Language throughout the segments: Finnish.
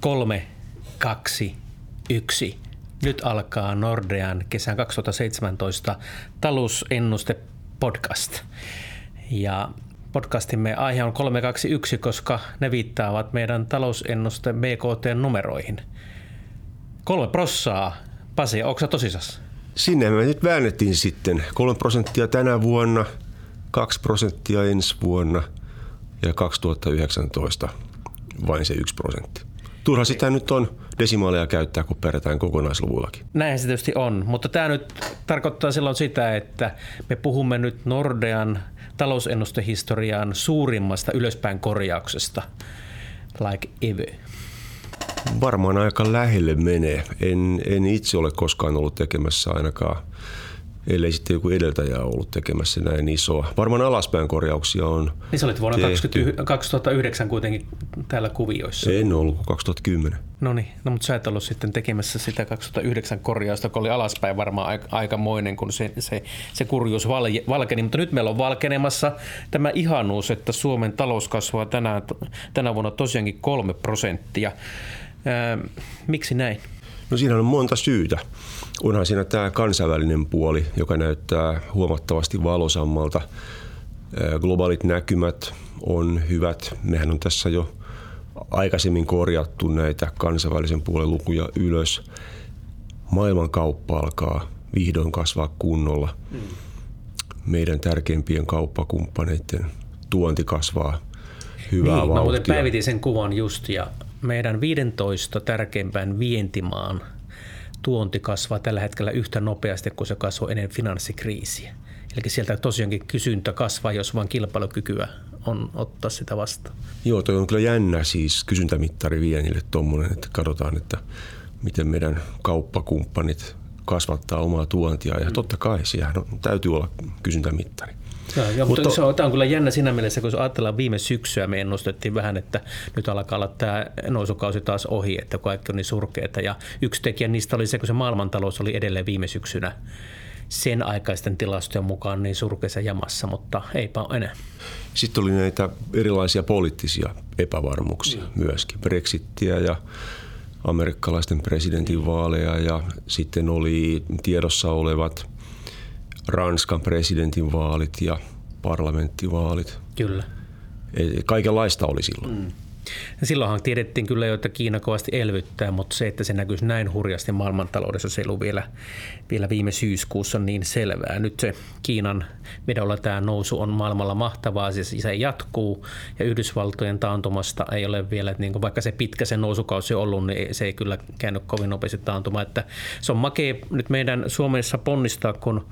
Kolme, kaksi, yksi. Nyt alkaa Nordean kesän 2017 talousennuste podcast. Ja podcastimme aihe on 321, koska ne viittaavat meidän talousennuste BKT-numeroihin. Kolme prossaa. Pasi, onko sä tosissas? Sinne me nyt väännettiin sitten. Kolme prosenttia tänä vuonna, kaksi prosenttia ensi vuonna ja 2019 vain se yksi prosentti. Turha sitä nyt on desimaaleja käyttää, kun perätään kokonaisluvullakin. Näin se tietysti on, mutta tämä nyt tarkoittaa silloin sitä, että me puhumme nyt Nordean talousennustehistorian suurimmasta ylöspäin korjauksesta, like ever. Varmaan aika lähelle menee. En, en itse ole koskaan ollut tekemässä ainakaan ellei sitten joku edeltäjä ollut tekemässä näin isoa. Varmaan alaspäin korjauksia on Niin sä olit vuonna 20, 2009 kuitenkin täällä kuvioissa. En ollut 2010. No niin, no, mutta sä et ollut sitten tekemässä sitä 2009 korjausta, kun oli alaspäin varmaan aikamoinen, kun se, se, se kurjuus valje, valkeni. Mutta nyt meillä on valkenemassa tämä ihanuus, että Suomen talous kasvaa tänä, tänä vuonna tosiaankin kolme prosenttia. Miksi näin? No siinä on monta syytä. Onhan siinä tämä kansainvälinen puoli, joka näyttää huomattavasti valosammalta. Globaalit näkymät on hyvät. Mehän on tässä jo aikaisemmin korjattu näitä kansainvälisen puolen lukuja ylös. Maailmankauppa alkaa vihdoin kasvaa kunnolla. Meidän tärkeimpien kauppakumppaneiden tuonti kasvaa hyvää niin, vauhtia. Mä muuten päivitin sen kuvan just ja meidän 15 tärkeimpään vientimaan tuonti kasvaa tällä hetkellä yhtä nopeasti kuin se kasvoi ennen finanssikriisiä. Eli sieltä tosiaankin kysyntä kasvaa, jos vain kilpailukykyä on ottaa sitä vastaan. Joo, toi on kyllä jännä siis kysyntämittari vienille tuommoinen, että katsotaan, että miten meidän kauppakumppanit kasvattaa omaa tuontia. Ja totta kai siellä täytyy olla kysyntämittari. Joo, joo, mutta, mutta se on, tämä on kyllä jännä siinä mielessä, kun ajatellaan viime syksyä, me ennustettiin vähän, että nyt alkaa olla tämä nousukausi taas ohi, että kaikki on niin surkeita. Ja yksi tekijä niistä oli se, kun se maailmantalous oli edelleen viime syksynä sen aikaisten tilastojen mukaan niin surkeassa jamassa, mutta eipä ole enää. Sitten oli näitä erilaisia poliittisia epävarmuuksia mm. myöskin. Brexittiä ja amerikkalaisten presidentinvaaleja ja sitten oli tiedossa olevat – Ranskan presidentin vaalit ja parlamenttivaalit. Kyllä. Kaikenlaista oli silloin. Mm. Silloinhan tiedettiin kyllä jo, että Kiina kovasti elvyttää, mutta se, että se näkyisi näin hurjasti maailmantaloudessa, se ei ollut vielä, vielä viime syyskuussa niin selvää. Nyt se Kiinan vedolla tämä nousu on maailmalla mahtavaa, siis se jatkuu ja Yhdysvaltojen taantumasta ei ole vielä, että niin kuin vaikka se pitkä se nousukausi on ollut, niin se ei kyllä käynyt kovin nopeasti taantuma. Että se on makea nyt meidän Suomessa ponnistaa, kun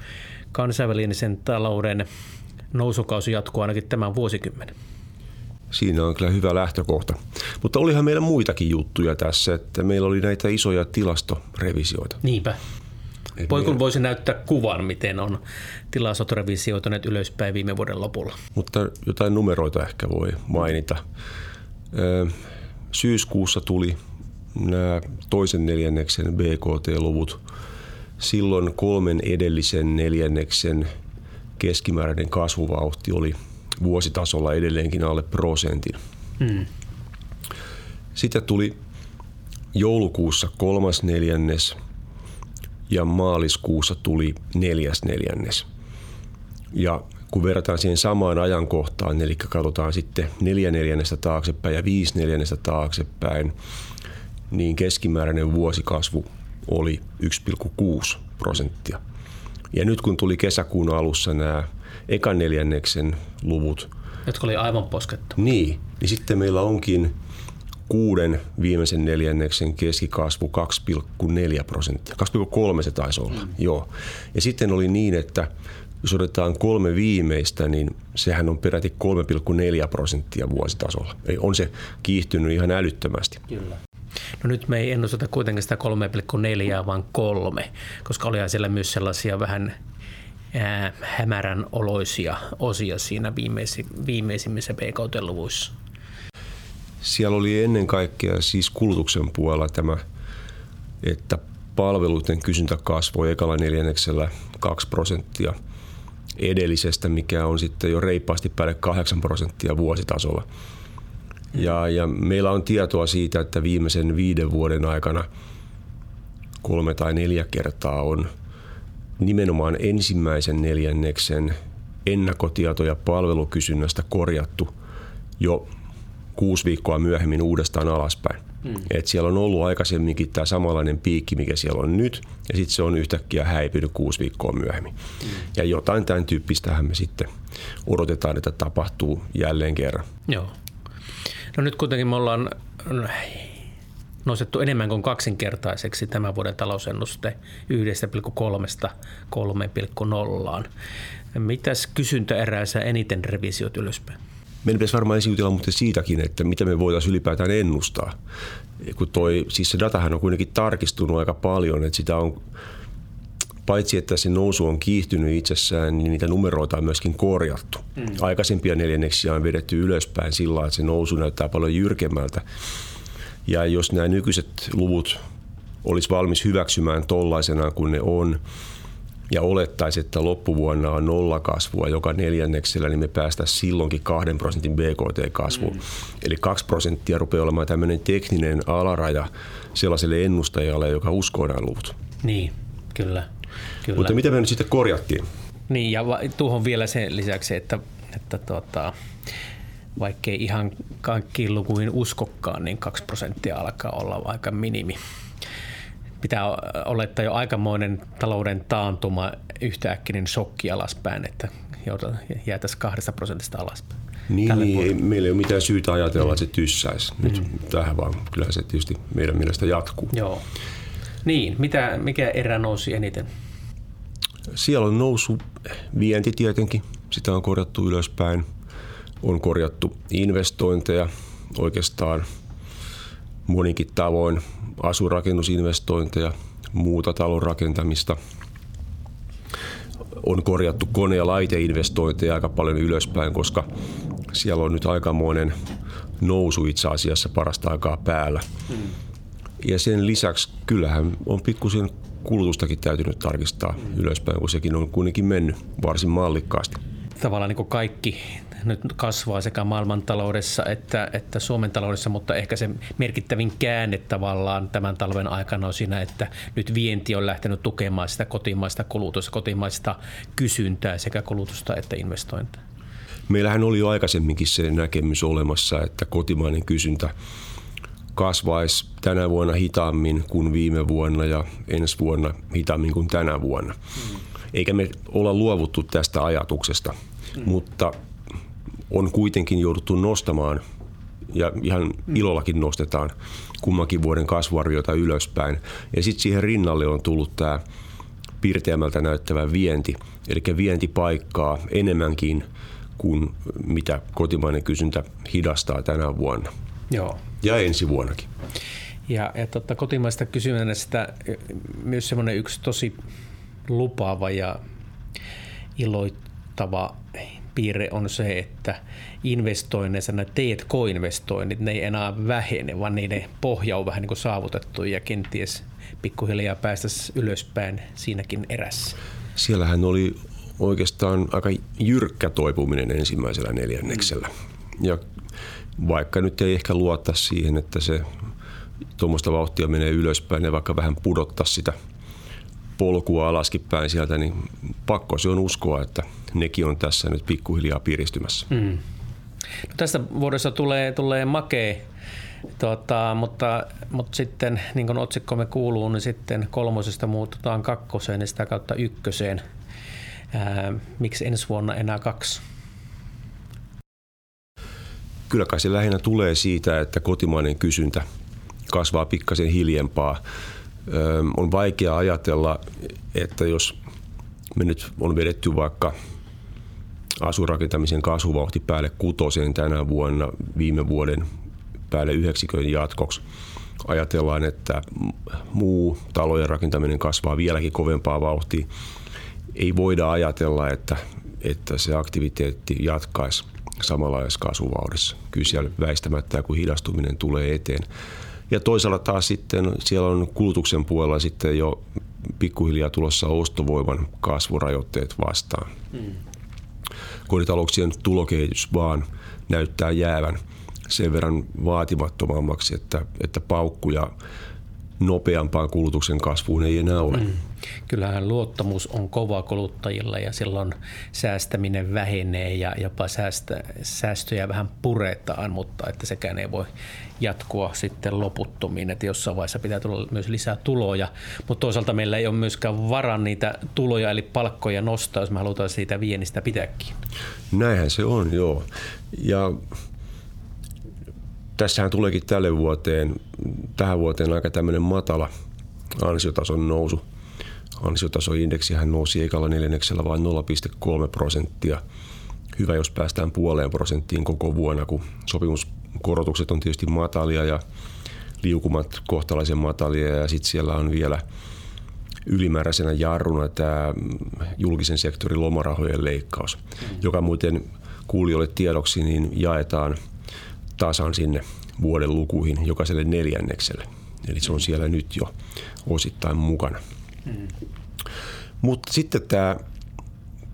kansainvälisen talouden nousukausi jatkuu ainakin tämän vuosikymmenen. Siinä on kyllä hyvä lähtökohta. Mutta olihan meillä muitakin juttuja tässä, että meillä oli näitä isoja tilastorevisioita. Niinpä. Voi kun voisi näyttää kuvan, miten on tilastot revisioituneet ylöspäin viime vuoden lopulla. Mutta jotain numeroita ehkä voi mainita. Syyskuussa tuli nämä toisen neljänneksen BKT-luvut Silloin kolmen edellisen neljänneksen keskimääräinen kasvuvauhti oli vuositasolla edelleenkin alle prosentin. Hmm. Sitten tuli joulukuussa kolmas neljännes ja maaliskuussa tuli neljäs neljännes. Ja kun verrataan siihen samaan ajankohtaan, eli katsotaan sitten neljä neljännestä taaksepäin ja viisi neljännestä taaksepäin, niin keskimääräinen vuosikasvu oli 1,6 prosenttia. Ja nyt kun tuli kesäkuun alussa nämä ekan neljänneksen luvut. Jotka oli aivan poskettu. Niin, niin sitten meillä onkin kuuden viimeisen neljänneksen keskikasvu 2,4 prosenttia. 2,3 se taisi olla, mm. joo. Ja sitten oli niin, että jos otetaan kolme viimeistä, niin sehän on peräti 3,4 prosenttia vuositasolla. Eli on se kiihtynyt ihan älyttömästi. Kyllä. No nyt me ei ennusteta kuitenkin sitä 3,4 vaan kolme, koska oli siellä myös sellaisia vähän ää, hämärän oloisia osia siinä viimeisi, viimeisimmissä BKT-luvuissa. Siellä oli ennen kaikkea siis kulutuksen puolella tämä, että palveluiden kysyntä kasvoi ekalla neljänneksellä 2 prosenttia edellisestä, mikä on sitten jo reippaasti päälle 8 prosenttia vuositasolla. Ja, ja meillä on tietoa siitä, että viimeisen viiden vuoden aikana kolme tai neljä kertaa on nimenomaan ensimmäisen neljänneksen ennakkotietoja palvelukysynnästä korjattu jo kuusi viikkoa myöhemmin uudestaan alaspäin. Mm. Et siellä on ollut aikaisemminkin tämä samanlainen piikki, mikä siellä on nyt, ja sitten se on yhtäkkiä häipynyt kuusi viikkoa myöhemmin. Mm. Ja jotain tämän tyyppistähän me sitten odotetaan, että tapahtuu jälleen kerran. Joo. No nyt kuitenkin me ollaan nostettu enemmän kuin kaksinkertaiseksi tämän vuoden talousennuste 1,3 3,0. Mitäs kysyntäeräissä eniten revisiot ylöspäin? Meidän pitäisi varmaan ensin mutta siitäkin, että mitä me voitaisiin ylipäätään ennustaa. Kun toi, siis se datahan on kuitenkin tarkistunut aika paljon, että sitä on paitsi että se nousu on kiihtynyt itsessään, niin niitä numeroita on myöskin korjattu. Mm. Aikaisempia neljänneksiä on vedetty ylöspäin sillä että se nousu näyttää paljon jyrkemmältä. Ja jos nämä nykyiset luvut olisi valmis hyväksymään tollaisena kuin ne on, ja olettaisi, että loppuvuonna on nollakasvua joka neljänneksellä, niin me päästään silloinkin kahden prosentin BKT-kasvuun. Mm. Eli kaksi prosenttia rupeaa olemaan tämmöinen tekninen alaraja sellaiselle ennustajalle, joka uskoo nämä luvut. Niin, kyllä. Kyllä. Mutta mitä me nyt sitten korjattiin? Niin, ja tuohon vielä sen lisäksi, että, että tuota, vaikkei ihan kaikkiin lukuihin uskokkaan, niin 2 prosenttia alkaa olla aika minimi. Pitää olettaa jo aikamoinen talouden taantuma, yhtäkkinen shokki alaspäin, että jäätäisiin kahdesta prosentista alaspäin. Niin, niin ei, meillä ei ole mitään syytä ajatella, että se tyssäisi nyt mm. tähän, vaan kyllä se tietysti meidän mielestä jatkuu. Joo. Niin, mitä, mikä erä nousi eniten? Siellä on noussut vienti tietenkin, sitä on korjattu ylöspäin – on korjattu investointeja oikeastaan monikin tavoin, asurakennusinvestointeja, muuta talon rakentamista. On korjattu kone- ja laiteinvestointeja aika paljon ylöspäin, koska siellä on nyt aikamoinen nousu itse asiassa parasta aikaa päällä. Mm. Ja sen lisäksi kyllähän on pikkusen kulutustakin täytynyt tarkistaa ylöspäin, kun sekin on kuitenkin mennyt varsin mallikkaasti. Tavallaan niin kaikki nyt kasvaa sekä maailmantaloudessa että, että Suomen taloudessa, mutta ehkä se merkittävin käänne tavallaan tämän talven aikana on siinä, että nyt vienti on lähtenyt tukemaan sitä kotimaista kulutusta, kotimaista kysyntää sekä kulutusta että investointia. Meillähän oli jo aikaisemminkin se näkemys olemassa, että kotimainen kysyntä kasvaisi tänä vuonna hitaammin kuin viime vuonna ja ensi vuonna hitaammin kuin tänä vuonna. Eikä me olla luovuttu tästä ajatuksesta, mutta on kuitenkin jouduttu nostamaan ja ihan ilollakin nostetaan kummankin vuoden kasvuarviota ylöspäin. Ja sitten siihen rinnalle on tullut tämä pirteämmältä näyttävä vienti, eli vienti paikkaa enemmänkin kuin mitä kotimainen kysyntä hidastaa tänä vuonna. Joo. Ja ensi vuonnakin. Ja, ja totta, kotimaista kysynnästä myös semmoinen yksi tosi lupaava ja iloittava piirre on se, että investoinneissa nämä T&K-investoinnit, ne ei enää vähene, vaan niiden pohja on vähän niin kuin saavutettu ja kenties pikkuhiljaa päästä ylöspäin siinäkin erässä. Siellähän oli oikeastaan aika jyrkkä toipuminen ensimmäisellä neljänneksellä. Ja vaikka nyt ei ehkä luottaa siihen, että se tuommoista vauhtia menee ylöspäin ja vaikka vähän pudottaa sitä – polkua alaskin päin sieltä, niin pakko se on uskoa, että nekin on tässä nyt pikkuhiljaa piristymässä. Mm. No tästä vuodessa tulee, tulee makea, tota, mutta, mutta sitten niin kuin otsikkomme kuuluu, niin sitten kolmosesta muututaan kakkoseen ja sitä kautta ykköseen. Ää, miksi ensi vuonna enää kaksi? Kyllä kai se lähinnä tulee siitä, että kotimainen kysyntä kasvaa pikkasen hiljempaa on vaikea ajatella, että jos me nyt on vedetty vaikka asurakentamisen kasvuvauhti päälle kutoseen tänä vuonna viime vuoden päälle yhdeksikön jatkoksi. Ajatellaan, että muu talojen rakentaminen kasvaa vieläkin kovempaa vauhtia. Ei voida ajatella, että, että se aktiviteetti jatkaisi samanlaisessa kasvuvauhdissa. Kyllä siellä väistämättä, kun hidastuminen tulee eteen, ja toisaalta taas sitten siellä on kulutuksen puolella sitten jo pikkuhiljaa tulossa ostovoiman kasvurajoitteet vastaan. Mm. Kotitalouksien tulokehitys vaan näyttää jäävän sen verran vaatimattomammaksi, että, että paukkuja nopeampaan kulutuksen kasvuun ei enää ole. Mm. Kyllähän luottamus on kova kuluttajilla ja silloin säästäminen vähenee ja jopa säästä, säästöjä vähän puretaan, mutta että sekään ei voi jatkua sitten loputtomiin, että jossain vaiheessa pitää tulla myös lisää tuloja, mutta toisaalta meillä ei ole myöskään varaa niitä tuloja eli palkkoja nostaa, jos me halutaan siitä viennistä pitääkin. Näinhän se on, joo. Ja tässähän tuleekin tälle vuoteen, tähän vuoteen aika tämmöinen matala ansiotason nousu. Ansiotasoindeksihän nousi ekalla neljänneksellä vain 0,3 prosenttia. Hyvä, jos päästään puoleen prosenttiin koko vuonna, kun sopimuskorotukset on tietysti matalia ja liukumat kohtalaisen matalia ja sitten siellä on vielä ylimääräisenä jarruna tämä julkisen sektorin lomarahojen leikkaus, joka muuten kuulijoille tiedoksi niin jaetaan – tasan sinne vuoden lukuihin jokaiselle neljännekselle. Eli se on siellä nyt jo osittain mukana. Mm. Mutta sitten tämä,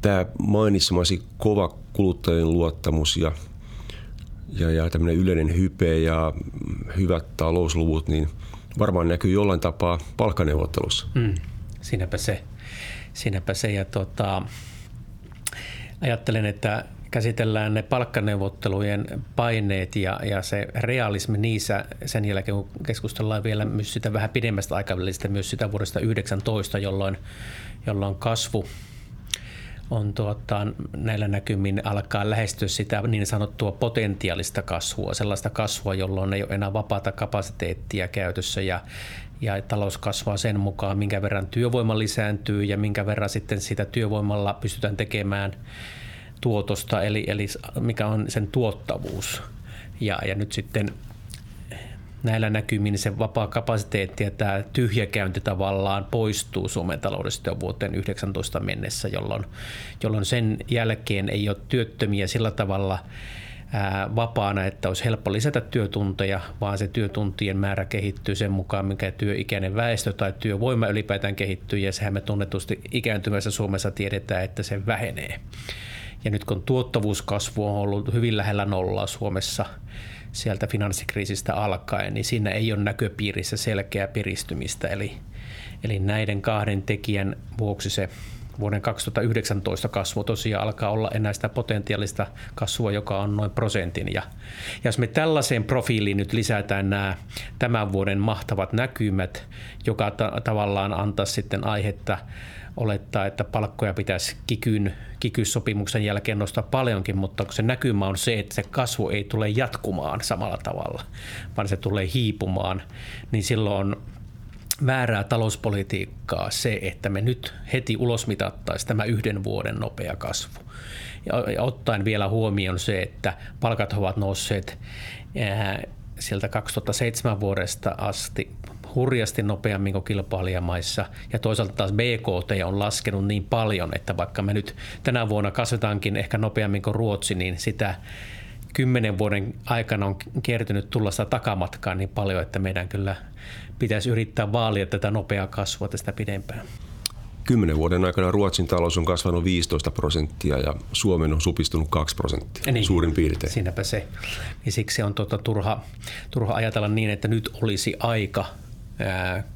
tämä mainitsemasi kova kuluttajien luottamus ja, ja, ja tämmöinen yleinen hype ja hyvät talousluvut, niin varmaan näkyy jollain tapaa palkkaneuvottelussa. Mm. Siinäpä se. Siinäpä se. Ja tota, ajattelen, että käsitellään ne palkkaneuvottelujen paineet ja, ja se realismi niissä sen jälkeen, kun keskustellaan vielä myös sitä vähän pidemmästä aikavälistä, myös sitä vuodesta 19, jolloin, jolloin kasvu on tuota, näillä näkymin alkaa lähestyä sitä niin sanottua potentiaalista kasvua, sellaista kasvua, jolloin ei ole enää vapaata kapasiteettia käytössä ja, ja talous kasvaa sen mukaan, minkä verran työvoima lisääntyy ja minkä verran sitten sitä työvoimalla pystytään tekemään – tuotosta, eli, eli mikä on sen tuottavuus. Ja, ja nyt sitten näillä näkymin se vapaa kapasiteetti ja tämä tyhjäkäynti tavallaan poistuu Suomen taloudesta jo vuoteen 19 mennessä, jolloin, jolloin sen jälkeen ei ole työttömiä sillä tavalla ää, vapaana, että olisi helppo lisätä työtunteja, vaan se työtuntien määrä kehittyy sen mukaan, mikä työikäinen väestö tai työvoima ylipäätään kehittyy, ja sehän me tunnetusti ikääntyvässä Suomessa tiedetään, että se vähenee. Ja nyt kun tuottavuuskasvu on ollut hyvin lähellä nollaa Suomessa sieltä finanssikriisistä alkaen, niin siinä ei ole näköpiirissä selkeää piristymistä. Eli, eli näiden kahden tekijän vuoksi se vuoden 2019 kasvu tosiaan alkaa olla enää sitä potentiaalista kasvua, joka on noin prosentin. Ja, ja jos me tällaiseen profiiliin nyt lisätään nämä tämän vuoden mahtavat näkymät, joka ta- tavallaan antaa sitten aihetta olettaa, että palkkoja pitäisi kikyn, kikysopimuksen jälkeen nostaa paljonkin, mutta se näkymä on se, että se kasvu ei tule jatkumaan samalla tavalla, vaan se tulee hiipumaan, niin silloin väärää talouspolitiikkaa se, että me nyt heti ulosmitattaisiin tämä yhden vuoden nopea kasvu. Ja ottaen vielä huomioon se, että palkat ovat nousseet sieltä 2007 vuodesta asti hurjasti nopeammin kuin kilpailijamaissa ja toisaalta taas BKT on laskenut niin paljon, että vaikka me nyt tänä vuonna kasvetaankin ehkä nopeammin kuin Ruotsi, niin sitä kymmenen vuoden aikana on kertynyt tulla sitä takamatkaa niin paljon, että meidän kyllä pitäisi yrittää vaalia tätä nopeaa kasvua tästä pidempään. Kymmenen vuoden aikana Ruotsin talous on kasvanut 15 prosenttia ja Suomen on supistunut 2 prosenttia niin, suurin piirtein. Siinäpä se. Ja siksi on tuota turha, turha ajatella niin, että nyt olisi aika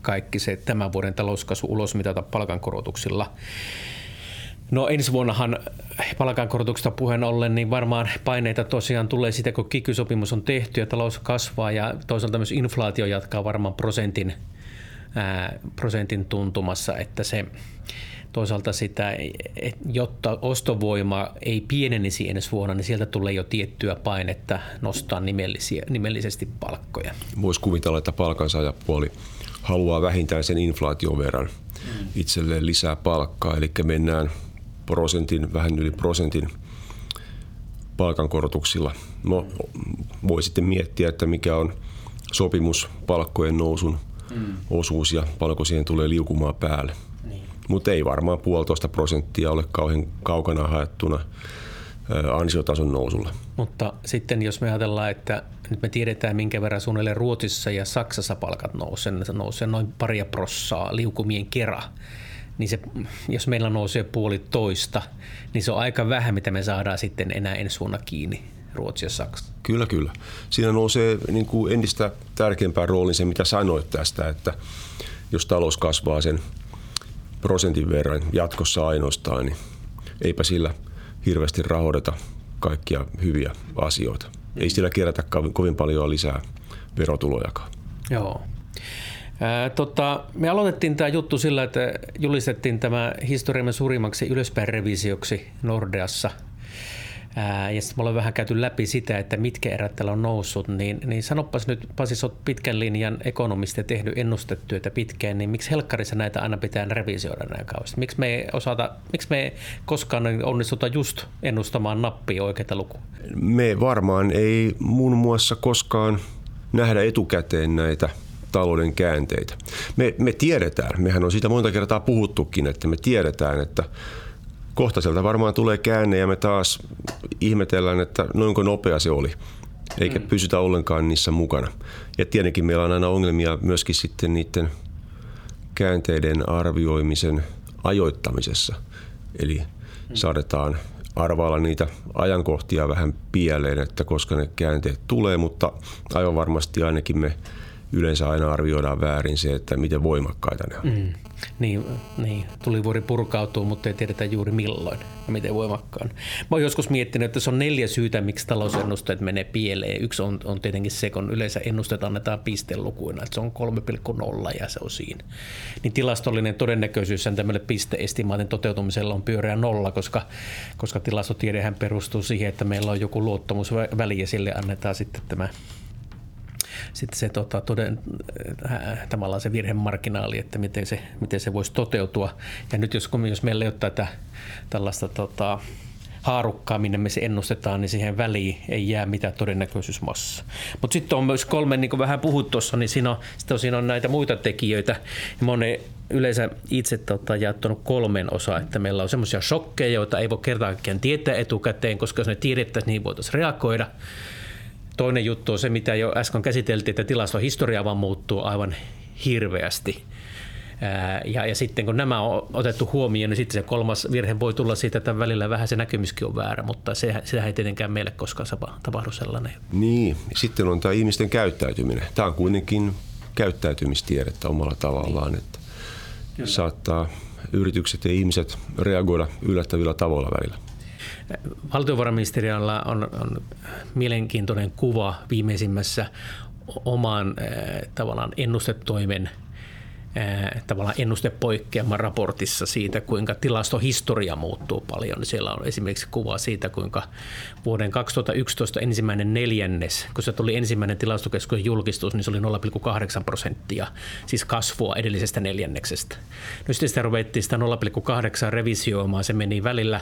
kaikki se tämän vuoden talouskasvu ulos mitata palkankorotuksilla. No ensi vuonnahan palkankorotuksesta puheen ollen, niin varmaan paineita tosiaan tulee sitä, kun kikysopimus on tehty ja talous kasvaa ja toisaalta myös inflaatio jatkaa varmaan prosentin, ää, prosentin tuntumassa, että se toisaalta sitä, jotta ostovoima ei pienenisi ensi vuonna, niin sieltä tulee jo tiettyä painetta nostaa nimellisiä, nimellisesti palkkoja. Voisi kuvitella, että palkansaajapuoli haluaa vähintään sen inflaation verran mm. itselleen lisää palkkaa, eli mennään prosentin, vähän yli prosentin palkankorotuksilla. No, voi sitten miettiä, että mikä on sopimus palkkojen nousun mm. osuus ja paljonko siihen tulee liukumaan päälle. Niin. Mutta ei varmaan puolitoista prosenttia ole kauhean kaukana haettuna ansiotason nousulla. Mutta sitten jos me ajatellaan, että nyt me tiedetään, minkä verran suunnilleen Ruotsissa ja Saksassa palkat nousee, se nousee noin paria prossaa liukumien kera. Niin se, jos meillä nousee puoli toista, niin se on aika vähän, mitä me saadaan sitten enää ensi vuonna kiinni Ruotsi ja Saksa. Kyllä, kyllä. Siinä nousee niin kuin entistä tärkeämpään roolin se, mitä sanoit tästä, että jos talous kasvaa sen prosentin verran jatkossa ainoastaan, niin eipä sillä hirveästi rahoiteta kaikkia hyviä asioita. Ei sillä kerätä kovin paljon lisää verotulojakaan. Joo. Ää, tota, me aloitettiin tämä juttu sillä, että julistettiin tämä historiamme suurimmaksi ylöspäin revisioksi Nordeassa – Ää, ja sitten me ollaan vähän käyty läpi sitä, että mitkä erät täällä on noussut, niin, niin sanopas nyt, Pasi, olet pitkän linjan ekonomisti ja tehnyt ennustetyötä pitkään, niin miksi helkkarissa näitä aina pitää revisioida näin kauheasti? Miksi me, osata, miksi me koskaan onnistuta just ennustamaan nappia oikeita lukua? Me varmaan ei muun muassa koskaan nähdä etukäteen näitä talouden käänteitä. Me, me tiedetään, mehän on siitä monta kertaa puhuttukin, että me tiedetään, että kohta sieltä varmaan tulee käänne ja me taas ihmetellään, että noinko nopea se oli. Eikä mm. pysytä ollenkaan niissä mukana. Ja tietenkin meillä on aina ongelmia myöskin sitten niiden käänteiden arvioimisen ajoittamisessa. Eli mm. saadetaan arvailla niitä ajankohtia vähän pieleen, että koska ne käänteet tulee, mutta aivan varmasti ainakin me yleensä aina arvioidaan väärin se, että miten voimakkaita ne on. Mm. Niin, niin, tulivuori purkautuu, mutta ei tiedetä juuri milloin ja miten voimakkaan. Mä oon joskus miettinyt, että se on neljä syytä, miksi talousennusteet menee pieleen. Yksi on, on tietenkin se, kun yleensä ennusteet annetaan pistelukuina, että se on 3,0 ja se on siinä. Niin tilastollinen todennäköisyys sen tämmöille pisteestimaatin toteutumisella on pyöreä nolla, koska, koska tilastotiedehän perustuu siihen, että meillä on joku luottamusväli ja sille annetaan sitten tämä sitten se tota, toden, äh, tavallaan se virhemarginaali, että miten se, miten se voisi toteutua. Ja nyt jos, jos meillä ei ole tätä tällaista tota, haarukkaa, minne me se ennustetaan, niin siihen väliin ei jää mitään todennäköisyysmassa. Mutta sitten on myös kolme, niin kuin vähän puhut tuossa, niin siinä on, sitten siinä on näitä muita tekijöitä. Mä yleensä itse tota, jaettanut kolmen osa, että meillä on semmoisia shokkeja, joita ei voi kertaakaan tietää etukäteen, koska jos ne tiedettäisiin, niin voitaisiin reagoida. Toinen juttu on se, mitä jo äsken käsiteltiin, että tilastohistoria vaan muuttuu aivan hirveästi. Ja, ja sitten kun nämä on otettu huomioon, niin sitten se kolmas virhe voi tulla siitä, että välillä vähän se näkemyskin on väärä, mutta se, sehän ei tietenkään meille koskaan tapahdu sellainen. Niin, sitten on tämä ihmisten käyttäytyminen. Tämä on kuitenkin käyttäytymistiedettä omalla tavallaan, niin. että Kyllä. saattaa yritykset ja ihmiset reagoida yllättävillä tavoilla välillä. Valtiovarainministeriöllä on, on mielenkiintoinen kuva viimeisimmässä oman äh, tavallaan ennustetoimen tavallaan ennustepoikkeaman raportissa siitä, kuinka tilastohistoria muuttuu paljon. Siellä on esimerkiksi kuva siitä, kuinka vuoden 2011 ensimmäinen neljännes, kun se tuli ensimmäinen tilastokeskuksen julkistus, niin se oli 0,8 prosenttia, siis kasvua edellisestä neljänneksestä. No sitten sitä ruvettiin sitä 0,8 revisioimaan, se meni välillä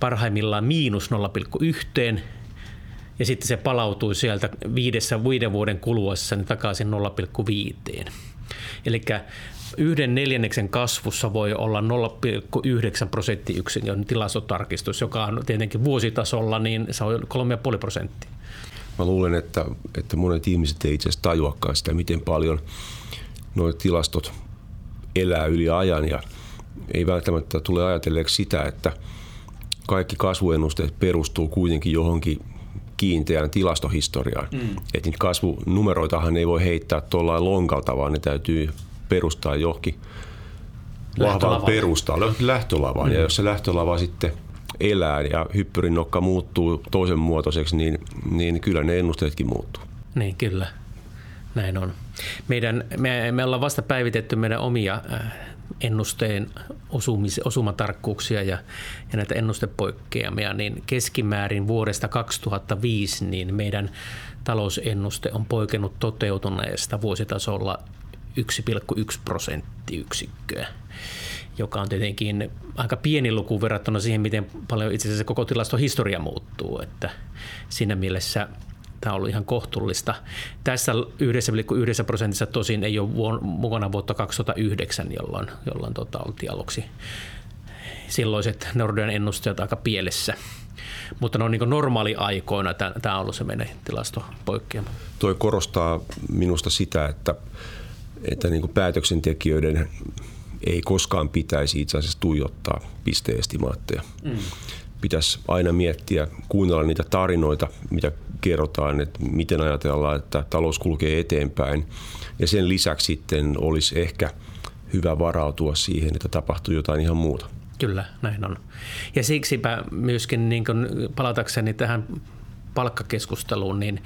parhaimmillaan miinus 0,1 ja sitten se palautui sieltä viidessä viiden vuoden kuluessa niin takaisin 0,5. Eli yhden neljänneksen kasvussa voi olla 0,9 prosenttiyksikön tilastotarkistus, joka on tietenkin vuositasolla, niin se on 3,5 prosenttia. Mä luulen, että, että monet ihmiset ei itse asiassa tajuakaan sitä, miten paljon nuo tilastot elää yli ajan ja ei välttämättä tule ajatelleeksi sitä, että – kaikki kasvuennusteet perustuu kuitenkin johonkin kiinteään tilastohistoriaan. Mm. Että niitä kasvunumeroitahan ei voi heittää tuolla lonkalta, vaan ne täytyy perustaa johonkin vahvaan perustaan, lähtölavaan. Mm. Ja jos se lähtölava sitten elää ja hyppyrin nokka muuttuu toisen muotoiseksi, niin, niin kyllä ne ennusteetkin muuttuu. Niin, kyllä. Näin on. Meidän, me, me ollaan vasta päivitetty meidän omia äh, ennusteen osumis, osumatarkkuuksia ja, ja näitä ennustepoikkeamia, niin keskimäärin vuodesta 2005 niin meidän talousennuste on poikennut toteutuneesta vuositasolla 1,1 prosenttiyksikköä joka on tietenkin aika pieni luku verrattuna siihen, miten paljon itse asiassa koko tilastohistoria muuttuu. Että siinä mielessä tämä on ollut ihan kohtuullista. Tässä 1,1 prosentissa tosin ei ole vuon, mukana vuotta 2009, jolloin, jolloin tota, oltiin aluksi silloiset Nordean ennusteet aika pielessä. Mutta no niin normaaliaikoina tämä on ollut se meidän tilastopoikkeama. Toi korostaa minusta sitä, että, että niin päätöksentekijöiden ei koskaan pitäisi itse asiassa tuijottaa pisteestimaatteja. Mm pitäisi aina miettiä, kuunnella niitä tarinoita, mitä kerrotaan, että miten ajatellaan, että talous kulkee eteenpäin. Ja sen lisäksi sitten olisi ehkä hyvä varautua siihen, että tapahtuu jotain ihan muuta. Kyllä, näin on. Ja siksipä myöskin niin kun palatakseni tähän palkkakeskusteluun, niin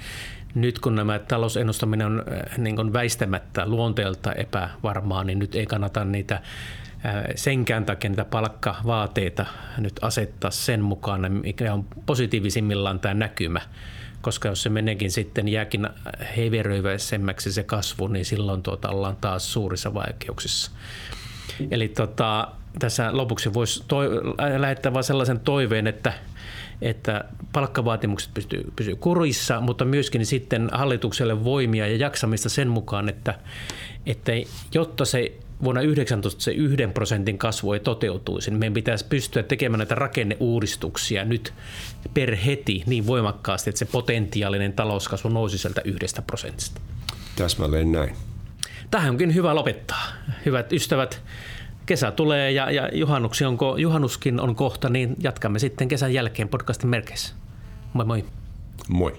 nyt kun nämä talousennustaminen on äh, niin kuin väistämättä luonteelta epävarmaa, niin nyt ei kannata niitä senkään takia niitä palkkavaateita nyt asettaa sen mukaan, mikä on positiivisimmillaan tämä näkymä. Koska jos se meneekin sitten jääkin heiveröiväisemmäksi se kasvu, niin silloin tuota ollaan taas suurissa vaikeuksissa. Eli tota, tässä lopuksi voisi toi, lähettää vain sellaisen toiveen, että – että palkkavaatimukset pysyy, pysyy kurissa, mutta myöskin sitten hallitukselle voimia ja jaksamista sen mukaan, että, että jotta se vuonna 19 se yhden prosentin kasvu ei toteutuisi, niin meidän pitäisi pystyä tekemään näitä rakenneuudistuksia nyt per heti niin voimakkaasti, että se potentiaalinen talouskasvu nousi sieltä yhdestä prosentista. Täsmälleen näin. Tähän onkin hyvä lopettaa. Hyvät ystävät, kesä tulee ja, ja juhannuksi onko, juhannuskin on kohta, niin jatkamme sitten kesän jälkeen podcastin merkeissä. Moi moi. Moi.